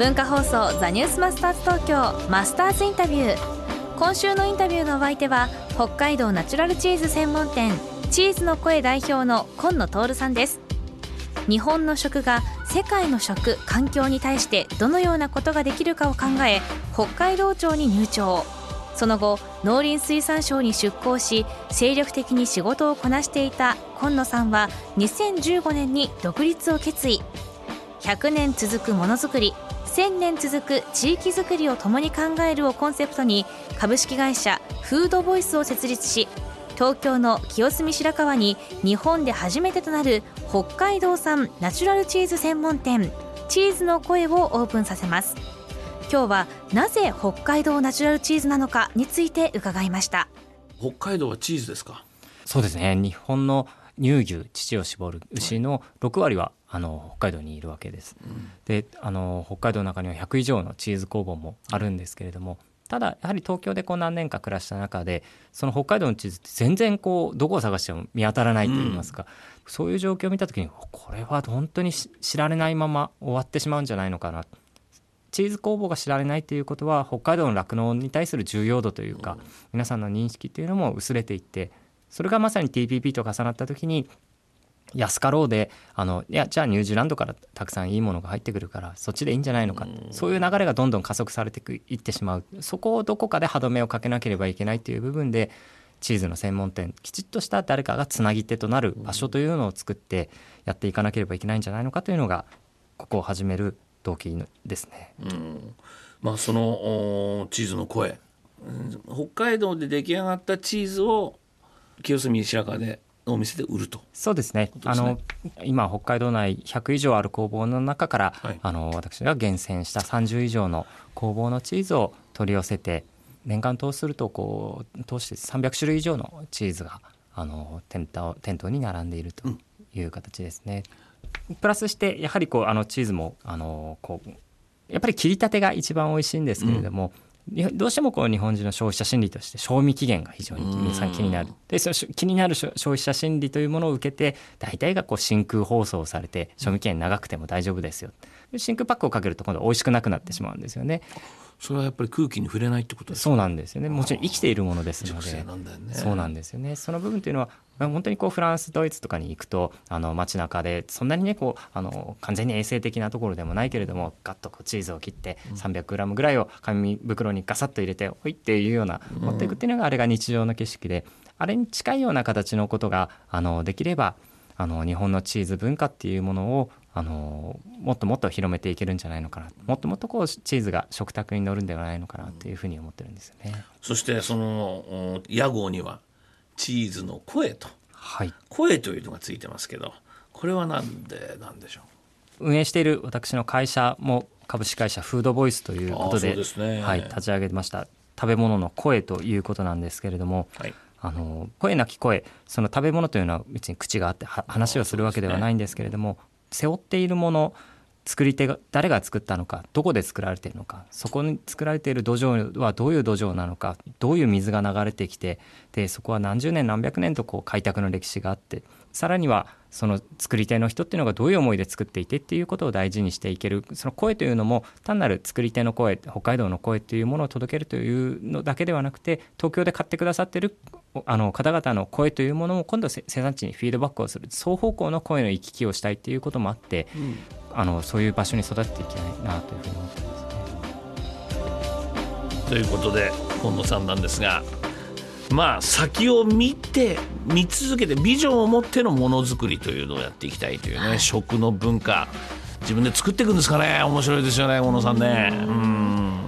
文化放送ザニュースマスターズ東京マスターズインタビュー今週のインタビューのお相手は北海道ナチュラルチーズ専門店チーズの声代表の今野徹さんです。日本の食が世界の食環境に対してどのようなことができるかを考え北海道庁に入庁。その後農林水産省に出向し精力的に仕事をこなしていた今野さんは2015年に独立を決意。100年続くものづくり1000年続く地域づくりを共に考えるをコンセプトに株式会社フードボイスを設立し東京の清澄白河に日本で初めてとなる北海道産ナチュラルチーズ専門店チーズの声をオープンさせます。今日はなぜ北海道ナチュラルチーズなのかについて伺いました。北海道はチーズですか？そうですね。日本の乳牛乳を絞る牛の6割はあの北海道にいるわけです、うん、であの北海道の中には100以上のチーズ工房もあるんですけれども、ただやはり東京でこう何年か暮らした中でその北海道の地図って全然こうどこを探しても見当たらないといいますか、うん、そういう状況を見た時にこれは本当に知られないまま終わってしまうんじゃないのかな。チーズ工房が知られないということは北海道の酪農に対する重要度というか、皆さんの認識っていうのも薄れていってそれがまさに TPP と重なった時に安かろうであのいやじゃあニュージーランドからたくさんいいものが入ってくるからそっちでいいんじゃないのか、うそういう流れがどんどん加速されていってしまう。そこをどこかで歯止めをかけなければいけないという部分でチーズの専門店きちっとした誰かがつなぎ手となる場所というのを作ってやっていかなければいけないんじゃないのかというのがここを始める動機ですね。うん。まあ、そのチーズの声。北海道で出来上がったチーズを清澄白河でお店で売ると。そうですね、ね、あの今北海道内100以上ある工房の中から、はい、あの私が厳選した30以上の工房のチーズを取り寄せて年間通するとこう通して300種類以上のチーズがあの店頭店頭に並んでいるという形ですね。うん、プラスしてやはりこうあのチーズもあのこうやっぱり切りたてが一番美味しいんですけれども、うんどうしてもこう日本人の消費者心理として賞味期限が非常に皆さん気になる。でその気になる消費者心理というものを受けて大体がこう真空包装されて賞味期限長くても大丈夫ですよ。真空パックをかけると今度美味しくなくなってしまうんですよね。それはやっぱり空気に触れないってことですそうなんですよね。もちろん生きているものですので、ね、そうなんですよね。その部分というのは本当にこうフランスドイツとかに行くとあの街中でそんなにねこうあの完全に衛生的なところでもないけれどもガッとこうチーズを切って 300g ぐらいを紙袋にガサッと入れてほいっていうような持っていくっていうのがあれが日常の景色であれに近いような形のことがあのできればあの日本のチーズ文化っていうものをあのもっともっと広めていけるんじゃないのかな。もっともっとこうチーズが食卓に乗るんではないのかなというふうに思ってるんですよね。そしてその屋号にはチーズの声と、はい、声というのがついてますけどこれは何でなんでしょう？運営している私の会社も株式会社フードボイスということで、ね、はい、立ち上げました。食べ物の声ということなんですけれども、はい、あの声なき声その食べ物というのは別に口があって話をするわけではないんですけれども、背負っているもの作り手が誰が作ったのかどこで作られているのかそこに作られている土壌はどういう土壌なのかどういう水が流れてきてでそこは何十年何百年とこう開拓の歴史があってさらにはその作り手の人っていうのがどういう思いで作っていてっていうことを大事にしていけるその声というのも単なる作り手の声北海道の声っていうものを届けるというのだけではなくて東京で買ってくださってるあの方々の声というものも今度生産地にフィードバックをする双方向の声の行き来をしたいっていうこともあって、うん、あのそういう場所に育っていきたいなというふうに思ってます。ね。ということで本野さんなんですがまあ先を見て見続けてビジョンを持ってのものづくりというのをやっていきたいというね、食の文化。自分で作っていくんですかね。面白いですよね小野さんね。うん。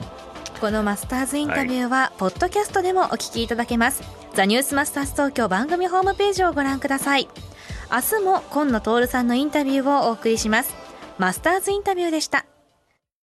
このマスターズインタビューは、ポッドキャストでもお聞きいただけますザニュースマスターズ東京番組ホームページをご覧ください。明日も今野徹さんのインタビューをお送りします。マスターズインタビューでした。